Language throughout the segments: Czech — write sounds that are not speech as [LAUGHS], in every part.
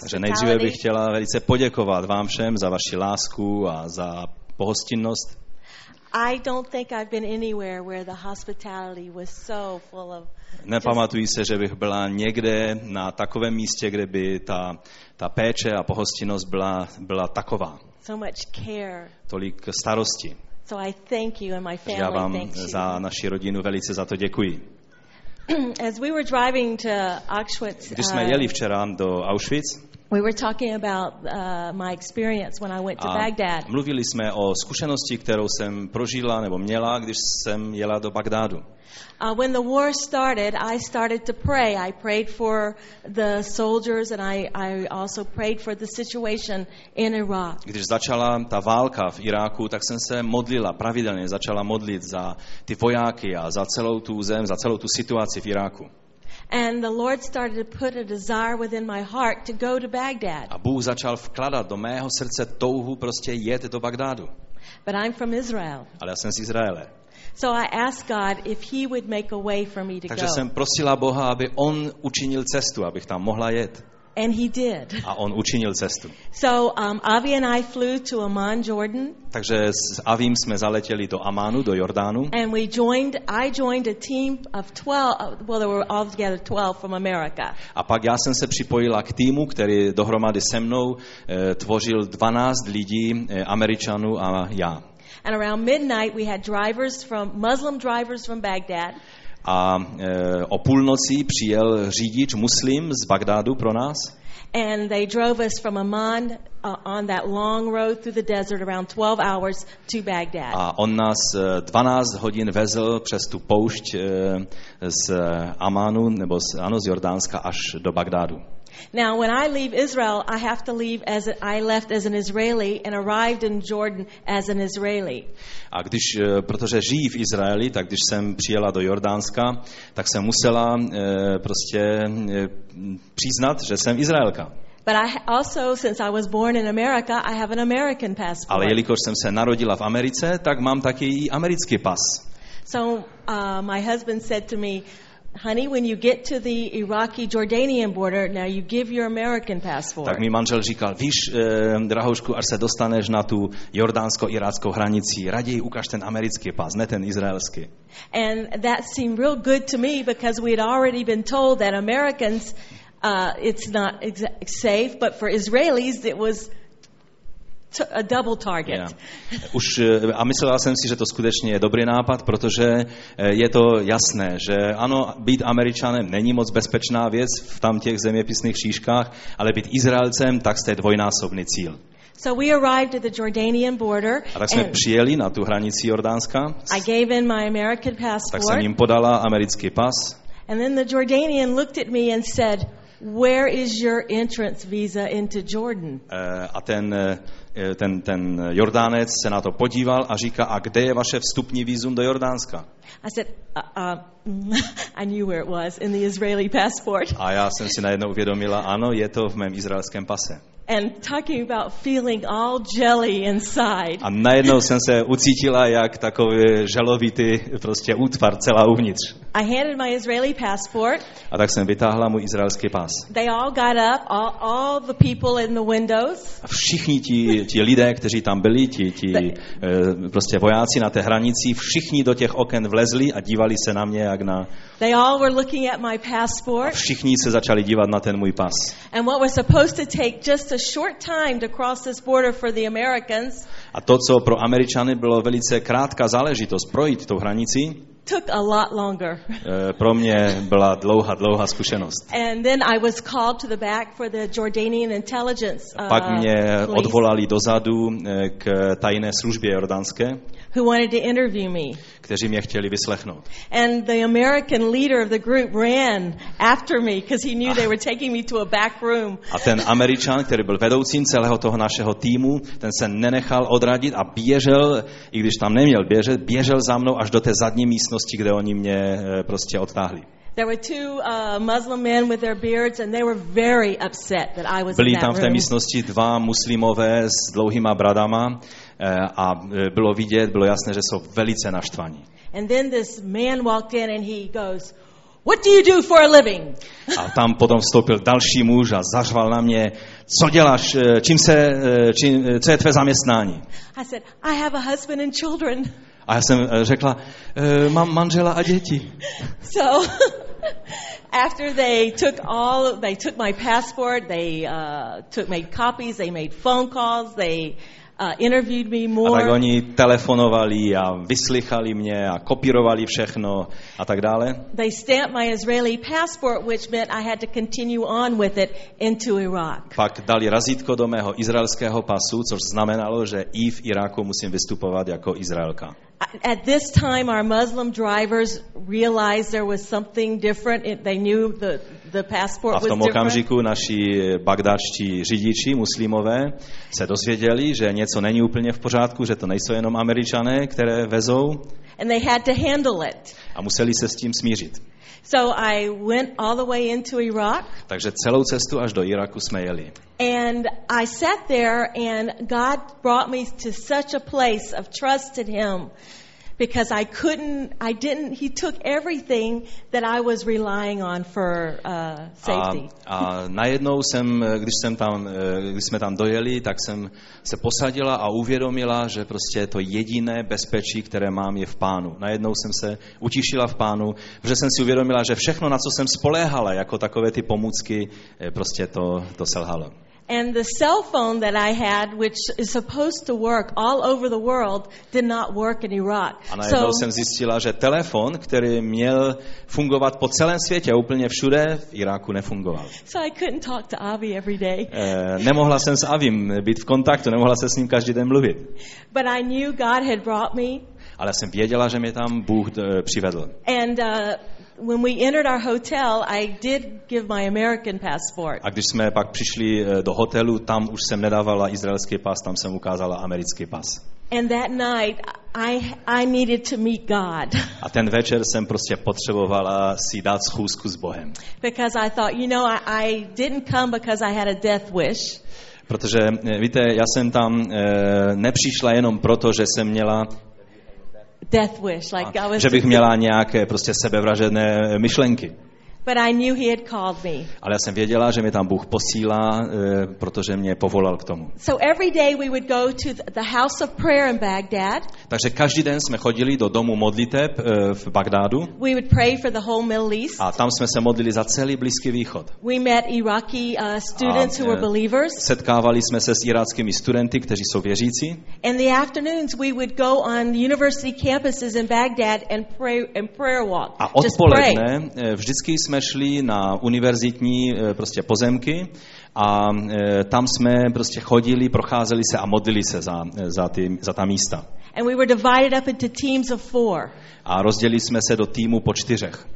Takže nejdříve bych chtěla velice poděkovat vám všem za vaši lásku a za pohostinnost. I don't think I've been anywhere where the hospitality was so full of Nepamatuji se, že bych byla někde na takovém místě, kde by ta, ta péče a pohostinnost byla, byla taková. so much care. Tolik starosti. So I thank you and my Takže já family vám thanks za naši rodinu velice za to děkuji. As we were driving to Auschwitz, Když jsme jeli včera do Auschwitz we were talking about uh, my experience when I went to Baghdad. mluvili jsme o zkušenosti, kterou jsem prožila nebo měla, když jsem jela do Bagdádu. Uh, when the war started, I started to pray. I prayed for the soldiers and I, I also prayed for the situation in Iraq. Když začala ta válka v Iráku, tak jsem se modlila, pravidelně začala modlit za ty vojáky a za celou tu zem, za celou tu situaci v Iráku. And the Lord started to put a desire within my heart to go to Baghdad. A Bůh začal vkladat do mého srdce touhu prostě jet do Bagdádu. But I'm from Israel. Ale já jsem z Izraele. So I asked God if He would make a way for me to Takže go. jsem prosila Boha, aby On učinil cestu, abych tam mohla jet. And He did. A On učinil cestu. So um, Avi and I flew to Amman, Jordan, Takže s Avím jsme zaletěli do Amánu, do Jordánu. and we joined. I joined a team of 12. uh, Well, there were altogether 12 from America. A pak já jsem se připojila k týmu, který dohromady se mnou e, tvořil 12 lidí, e, Američanů a já. And around midnight, we had drivers from Muslim drivers from Baghdad, A e, o půlnoci přijel řidič muslim z Bagdádu pro nás and they drove us from Amman uh, on that long road through the desert, around 12 hours to Baghdad. a on nás e, 12 hodin vezl přes tu poušť e, z Amánu, nebo z, ano, z Jordánska až do Bagdádu. Now, when I leave Israel, I have to leave as a, I left as an Israeli and arrived in Jordan as an Israeli. A když, e, protože žijí v Izraeli, tak když jsem přijela do Jordánska, tak jsem musela e, prostě e, přiznat, že jsem Izraelka. But I also, since I was born in America, I have an American passport. Ale jelikož jsem se narodila v Americe, tak mám taky i americký pas. So uh, my husband said to me, honey, when you get to the Iraqi-Jordanian border, now you give your American passport. Tak mi manžel říkal, víš, eh, drahoušku, až se dostaneš na tu jordánsko-iráckou hranici, raději ukaž ten americký pas, ne ten izraelský. And that seemed real good to me because we had already been told that Americans, uh, it's not safe, but for Israelis, it was a double target. Yeah. Už, eh, a myslela jsem si, že to skutečně je dobrý nápad, protože eh, je to jasné, že ano, být Američanem není moc bezpečná věc v tam těch zeměpisných šíškách, ale být Izraelcem, tak jste dvojnásobný cíl. So we arrived at the Jordanian border, A tak jsme and přijeli na tu hranici Jordánska, I gave in my American tak jsem passport, jim podala americký pas and then the Jordanian looked at me and said, "Where is your entrance visa into Jordan?" Eh, a ten, eh, ten, ten Jordánec se na to podíval a říká, a kde je vaše vstupní vízum do Jordánska? I said, uh, uh, [LAUGHS] "I knew where it was in the Israeli passport." A já jsem si najednou uvědomila, ano, je to v mém izraelském pase. And talking about feeling all jelly inside. A najednou jsem se ucítila jak takový želovitý prostě útvar celá uvnitř. I handed my Israeli passport. A tak jsem vytáhla můj izraelský pas. They all got up, all, all the people in the windows. A všichni ti, ti lidé, kteří tam byli, ti, ti eh, prostě vojáci na té hranici, všichni do těch oken vlezli a dívali se na mě jak na... They all were looking at my A passport. všichni se začali dívat na ten můj pas. And what was supposed to take just a short time to cross this border for the Americans A to, co pro Američany bylo velice krátká záležitost projít tou hranici, took a lot longer. [LAUGHS] eh, pro mě byla dlouhá, dlouhá zkušenost. And then I was called to the back for the Jordanian intelligence uh, Pak mě police odvolali dozadu eh, k tajné službě jordánské, who wanted to interview me. kteří mě chtěli vyslechnout. And the American leader of the group ran after me because he knew they were taking me to a back room. A ten Američan, který byl vedoucím celého toho našeho týmu, ten se nenechal odradit a běžel, i když tam neměl běžet, běžel za mnou až do té zadní místnosti, kde oni mě eh, prostě odtáhli. There were two uh, Muslim men with their beards, and they were very upset that I was Byli in tam that v té room. místnosti dva muslimové s dlouhýma bradama a eh, bylo vidět, bylo jasné, že jsou velice naštvaní. And then this man walked in, and he goes, What do you do for a living? A tam potom vstoupil další muž a zařval na mě, co děláš, eh, čím se, eh, čím, eh, co je tvé zaměstnání? I said, I have a husband and children. A já jsem eh, řekla, "Eh, mám manžela a děti. [LAUGHS] So [LAUGHS] after they took all, they took my passport, they uh, took made copies, they made phone calls, they uh, interviewed me A more. tak oni telefonovali a vyslychali mě a kopírovali všechno a tak dále. They stamped my Israeli passport, which meant I had to continue on with it into Iraq. Pak dali razítko do mého izraelského pasu, což znamenalo, že i v Iráku musím vystupovat jako Izraelka. At this time, our Muslim drivers realized there was something different. They knew the, the passport A v was tom different. okamžiku naši bagdáčtí řidiči, muslimové, se dozvěděli, že něco není úplně v pořádku, že to nejsou jenom američané, které vezou And they had to handle it. a museli se s tím smířit. So I went all the way into Iraq. Takže celou cestu až do Iraku jsme jeli. And I sat there, and God brought me to such a place of trust in Him because I couldn't, I didn't, He took everything that I was relying on for uh, A, safety. a najednou jsem, když, jsem tam, eh, když jsme tam dojeli, tak jsem se posadila a uvědomila, že prostě to jediné bezpečí, které mám, je v pánu. Najednou jsem se utišila v pánu, protože jsem si uvědomila, že všechno, na co jsem spoléhala, jako takové ty pomůcky, eh, prostě to, to selhalo. And the cell phone that I had, which is supposed to work all over the world, did not work in Iraq. A najednou So, jsem zjistila, že telefon, který měl fungovat po celém světě, úplně všude, v Iráku nefungoval. so I couldn't talk to Avi every day. Eh, nemohla jsem s Avim být v kontaktu, nemohla se s ním každý den mluvit. But I knew God had brought me. Ale jsem věděla, že mě tam Bůh eh, přivedl. And uh, when we entered our hotel, I did give my American passport. A když jsme pak přišli eh, do hotelu, tam už jsem nedávala izraelský pas, tam jsem ukázala americký pas. And that night, I, I needed to meet God A ten večer jsem prostě potřebovala si dát schůzku s Bohem. because I thought, you know, I, I didn't come because I had a death wish. Protože, eh, víte, já jsem tam e, nepřišla jenom proto, že jsem měla, Death wish, like I was. že bych měla nějaké prostě sebevražedné myšlenky. But I knew He had called me. Ale já jsem věděla, že mě tam Bůh posílá, e, protože mě povolal k tomu. So every day we would go to the house of prayer in Baghdad. Takže každý den jsme chodili do domu modliteb e, v Bagdádu We would pray for the whole Middle East. a tam jsme se modlili za celý Blízký východ. We met Iraqi uh, students A, who were eh, believers. Setkávali jsme se s iráckými studenty, kteří jsou věřící. In the afternoons, we would go on the university campuses in Baghdad and pray and prayer walk. A odpoledne eh, vždycky jsme šli na univerzitní eh, prostě pozemky a eh, tam jsme prostě chodili, procházeli se a modlili se za, eh, za, ty, za ta místa. And we were divided up into teams of four. A rozdělili jsme se do týmu po čtyřech.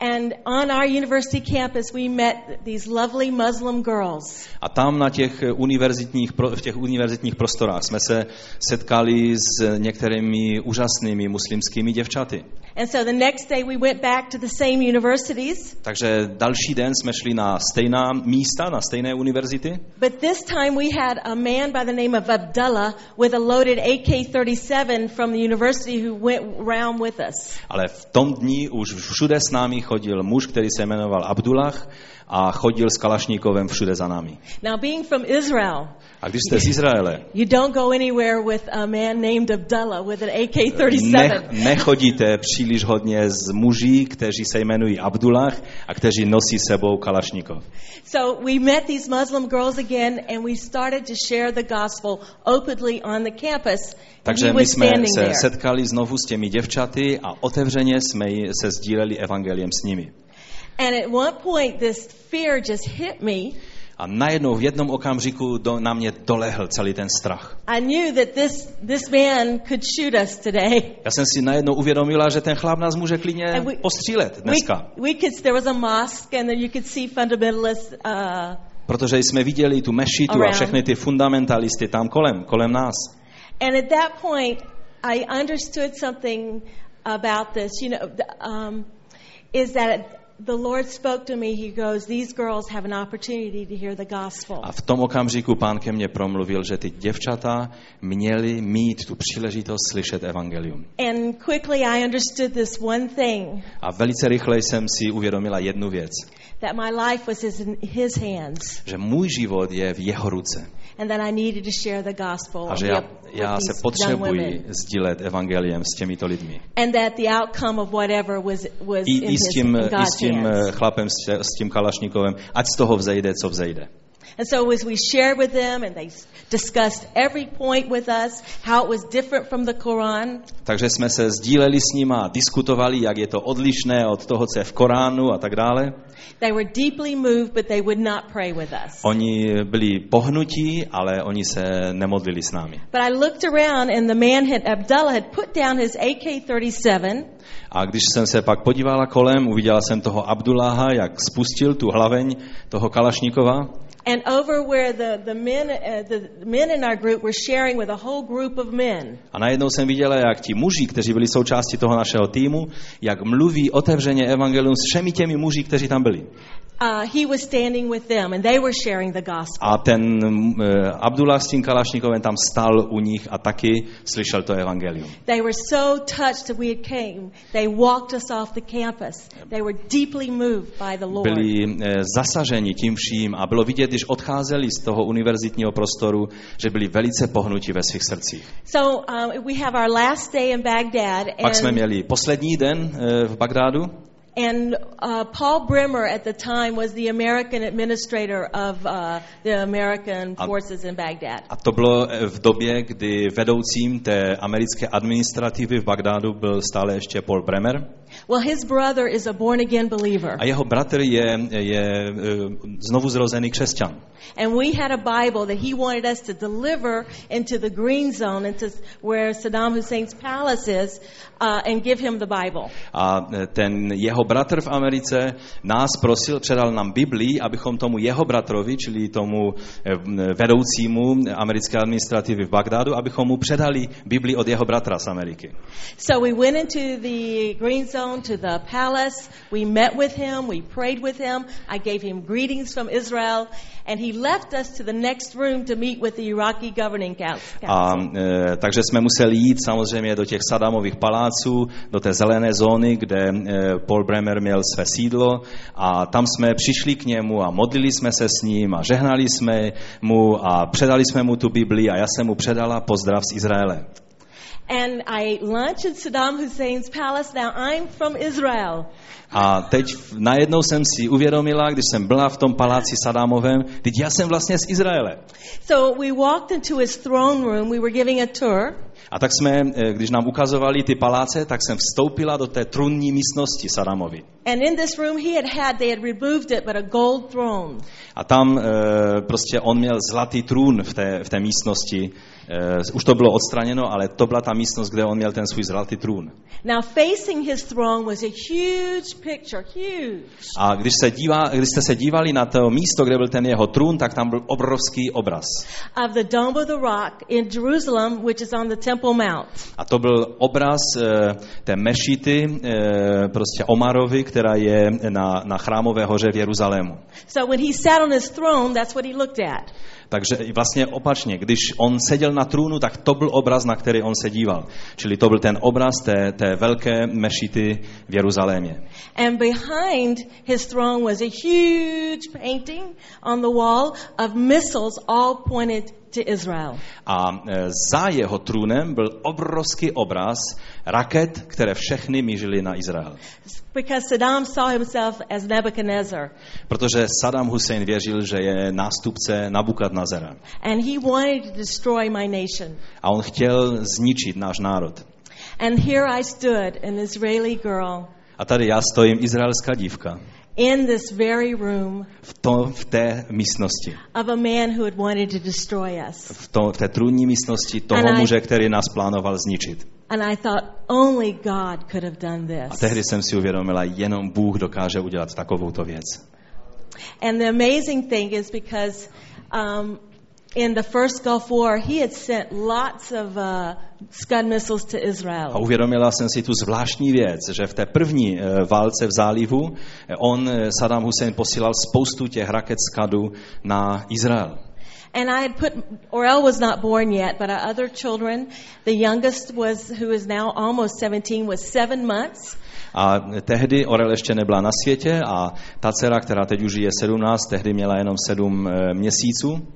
And on our university campus, we met these lovely Muslim girls. A tam na těch univerzitních, v těch univerzitních prostorách jsme se setkali s některými úžasnými muslimskými děvčaty. And so the next day, we went back to the same universities, Takže další den jsme šli na stejná místa, na stejné univerzity. but this time we had a man by the name of Abdullah with a loaded AK-37 from the university who went around with us. Ale v tom dní už všude s námi chodil muž, který se jmenoval Abdullah a chodil s Kalašníkovem všude za námi. Now, being from Israel, A když jste z Izraele, you don't go anywhere with a man named Abdullah with an ne, AK-37. nechodíte [LAUGHS] příliš hodně s muži, kteří se jmenují Abdullah a kteří nosí sebou Kalašníkov. So we met these Muslim girls again, and we started to share the gospel openly on the campus. Takže my jsme se setkali znovu s těmi děvčaty a otevřeně jsme se sdíleli evangeliem s nimi. And at one point, this fear just hit me. A najednou v jednom okamžiku do, na mě dolehl celý ten strach. I knew that this, this man could shoot us today. Já jsem si najednou uvědomila, že ten chlap nás může klidně And we- postřílet We, dneska. we could, there was a mosque, and then you could see fundamentalists. Uh, Protože jsme viděli tu mešitu a Around. všechny ty fundamentalisty tam kolem, kolem nás. and at that point, I understood something about this. You know, um, is that the Lord spoke to me. He goes, These girls have an opportunity to hear the gospel. A v tom okamžiku pán ke mně promluvil, že ty děvčata měly mít tu příležitost slyšet evangelium. And quickly I understood this one thing A velice rychle jsem si uvědomila jednu věc, that my life was in His hands, že můj život je v jeho ruce and that I needed to share the gospel a že já, já se potřebuji sdílet evangeliem s těmito lidmi. And that the outcome of whatever was, was I, in, i, s tím, I s tím eh, chlapem, s tím kalašníkovem, ať z toho vzejde, co vzejde. And so as we shared with them and they discussed every point with us, how it was different from the Quran, Takže jsme se sdíleli s nima, diskutovali, jak je to odlišné od toho, co je v Koránu a tak dále. they were deeply moved, but they would not pray with us. Oni byli pohnutí, ale oni se nemodlili s námi. But I looked around and the man had, Abdullah had put down his AK-37 A když jsem se pak podívala kolem, uviděla jsem toho Abdullaha, jak spustil tu hlaveň toho Kalašníkova and over where the, the, men, uh, the men in our group were sharing with a whole group of men. a najednou jsem viděla, jak ti muži, kteří byli součástí toho našeho týmu, jak mluví otevřeně evangelium s všemi těmi muži, kteří tam byli. Uh, he was standing with them and they were sharing the gospel. A ten uh, Abdullah s tím Kalašníkovem tam stál u nich a taky slyšel to evangelium. They were so touched that we had came. They walked us off the campus. They were deeply moved by the Lord. byli eh, zasaženi tím vším a bylo vidět, když odcházeli z toho univerzitního prostoru, že byli velice pohnutí ve svých srdcích. So um, we have our last day in Baghdad, Pak jsme and, měli poslední den eh, v Bagdádu and uh, Paul Bremer at the time was the American administrator of uh, the American A- forces in Baghdad. a to bylo eh, v době, kdy vedoucím té americké administrativy v Bagdádu byl stále ještě Paul Bremer Well, his brother is a born again believer, a jeho bratr je, je eh, znovu zrozený křesťan. and we had a Bible that he wanted us to deliver into the green zone, into where Saddam Hussein's palace is, uh, and give him the Bible. A eh, ten jeho bratr v Americe nás prosil, předal nám Biblii, abychom tomu jeho bratrovi, čili tomu eh, vedoucímu americké administrativy v Bagdádu, abychom mu předali Biblii od jeho bratra z Ameriky. So we went into the green zone to the palace. We met with him. We prayed with him. I gave him greetings from Israel. And he left us to the next room to meet with the Iraqi governing council. A, e, takže jsme museli jít samozřejmě do těch Sadamových paláců, do té zelené zóny, kde e, Paul Bremer měl své sídlo a tam jsme přišli k němu a modlili jsme se s ním a žehnali jsme mu a předali jsme mu tu Biblii a já jsem mu předala pozdrav z Izraele. And I lunch in Saddam Hussein's palace. Now I'm from Israel. A teď najednou jsem si uvědomila, když jsem byla v tom paláci Sadámovém, teď já jsem vlastně z Izraele. So we walked into his throne room. We were giving a tour. A tak jsme, e, když nám ukazovali ty paláce, tak jsem vstoupila do té trunní místnosti Sadámovi. And in this room he had had, they had removed it, but a gold throne. A tam e, prostě on měl zlatý trůn v té, v té místnosti. E, už to bylo odstraněno, ale to byla ta místnost, kde on měl ten svůj zlatý trůn. Now facing his throne was a huge picture, huge. A když, se dívá, když jste se dívali na to místo, kde byl ten jeho trůn, tak tam byl obrovský obraz. of the Dome of the Rock in Jerusalem, which is on the Temple Mount. A to byl obraz e, té mešity, e, prostě Omarovi, která je na, na chrámové hoře v Jeruzalému. So when he sat on his throne, that's what he looked at. Takže vlastně opačně, když on seděl na trůnu, tak to byl obraz, na který on se díval. Čili to byl ten obraz té, té velké mešity v Jeruzalémě. And behind his throne was a huge painting on the wall of missiles all pointed to Israel. A e, za jeho trůnem byl obrovský obraz raket, které všechny mířily na Izrael. Because Saddam saw himself as Nebuchadnezzar. Protože Saddam Hussein věřil, že je nástupce Nabukadnazera. And he wanted to destroy my nation. A on chtěl zničit náš národ. And here I stood, an Israeli girl, A tady já stojím, izraelská dívka, in this very room v, to, v té místnosti. of a man who had wanted to destroy us. V, to, v té trůnní místnosti toho And I- muže, který nás plánoval zničit. And I thought, only God could have done A this. tehdy jsem si uvědomila, jenom Bůh dokáže udělat takovouto věc. And the amazing thing is because um, in the first Gulf War, he had sent lots of uh, Scud missiles to A Israel. uvědomila jsem si tu zvláštní věc, že v té první eh, válce v zálivu eh, on, eh, Saddam Hussein, posílal spoustu těch raket Skadu na Izrael. And I had put, Orel was not born yet, but our other children, the youngest was, who is now almost 17, was seven months. A tehdy Orel ještě nebyla na světě a ta dcera, která teď už je 17, tehdy měla jenom 7 měsíců.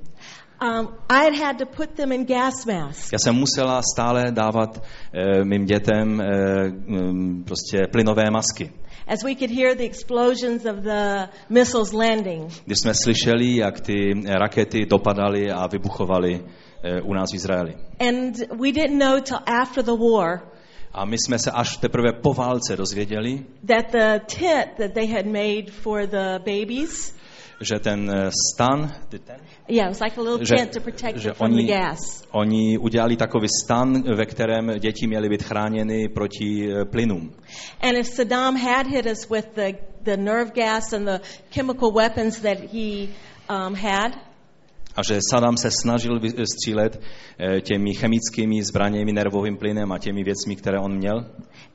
Um, I had had to put them in gas masks. Já jsem musela stále dávat e, mým dětem e, m, prostě plynové masky. As we could hear the explosions of the missiles landing. Když jsme slyšeli, jak ty rakety dopadaly a vybuchovaly e, u nás v Izraeli. And we didn't know till after the war A my jsme se až teprve po válce dozvěděli, that the tent that they had made for the babies, že ten eh, stan, ten, yeah, like že, že oni, oni udělali takový stan, ve kterém děti měly být chráněny proti eh, plynům. And if Saddam had hit us with the, the nerve gas and the chemical weapons that he um, had, A že Saddam se snažil vy- střílet eh, těmi chemickými zbraněmi, nervovým plynem a těmi věcmi, které on měl,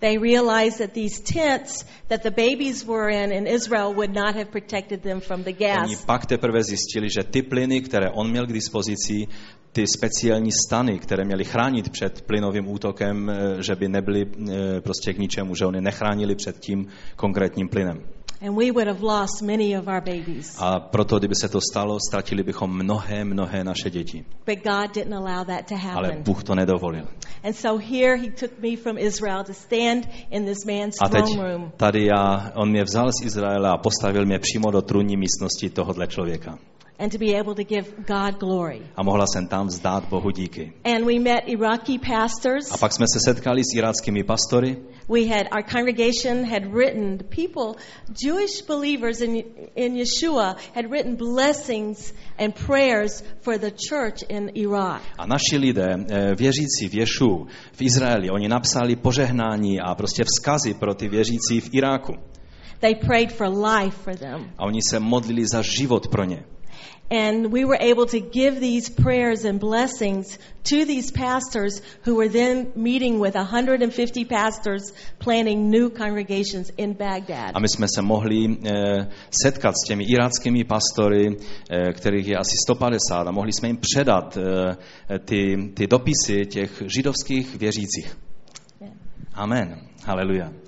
they realized that these tents that the babies were in in Israel would not have protected them from the Oni gas. pak teprve zjistili, že ty plyny, které on měl k dispozici, ty speciální stany, které měly chránit před plynovým útokem, eh, že by nebyly eh, prostě k ničemu, že oni nechránili před tím konkrétním plynem. And we would have lost many of our babies. A proto, kdyby se to stalo, ztratili bychom mnohé, mnohé naše děti. But God didn't allow that to Ale happen. Bůh to nedovolil. And so here he took me from Israel to stand in this man's A teď throne room. tady já, on mě vzal z Izraele a postavil mě přímo do trůnní místnosti tohohle člověka. And to be able to give God glory. A mohla jsem tam vzdát Bohu díky. And we met Iraqi pastors. A pak jsme se setkali s iráckými pastory We had our congregation had written the people, Jewish believers in in Yeshua had written blessings and prayers for the church in Iraq. a naši lidé, eh, věřící v Ješu, v Izraeli, oni napsali požehnání a prostě vzkazy pro ty věřící v Iráku. They prayed for life for them. A oni se modlili za život pro ně. And we were able to give these prayers and blessings to these pastors who were then meeting with 150 pastors planning new congregations in Baghdad. A my jsme se mohli eh, setkat s těmi iráckými pastory, eh, kterých je asi 150, a mohli jsme jim předat eh, ty, ty dopisy těch židovských věřících. Amen. Haleluja.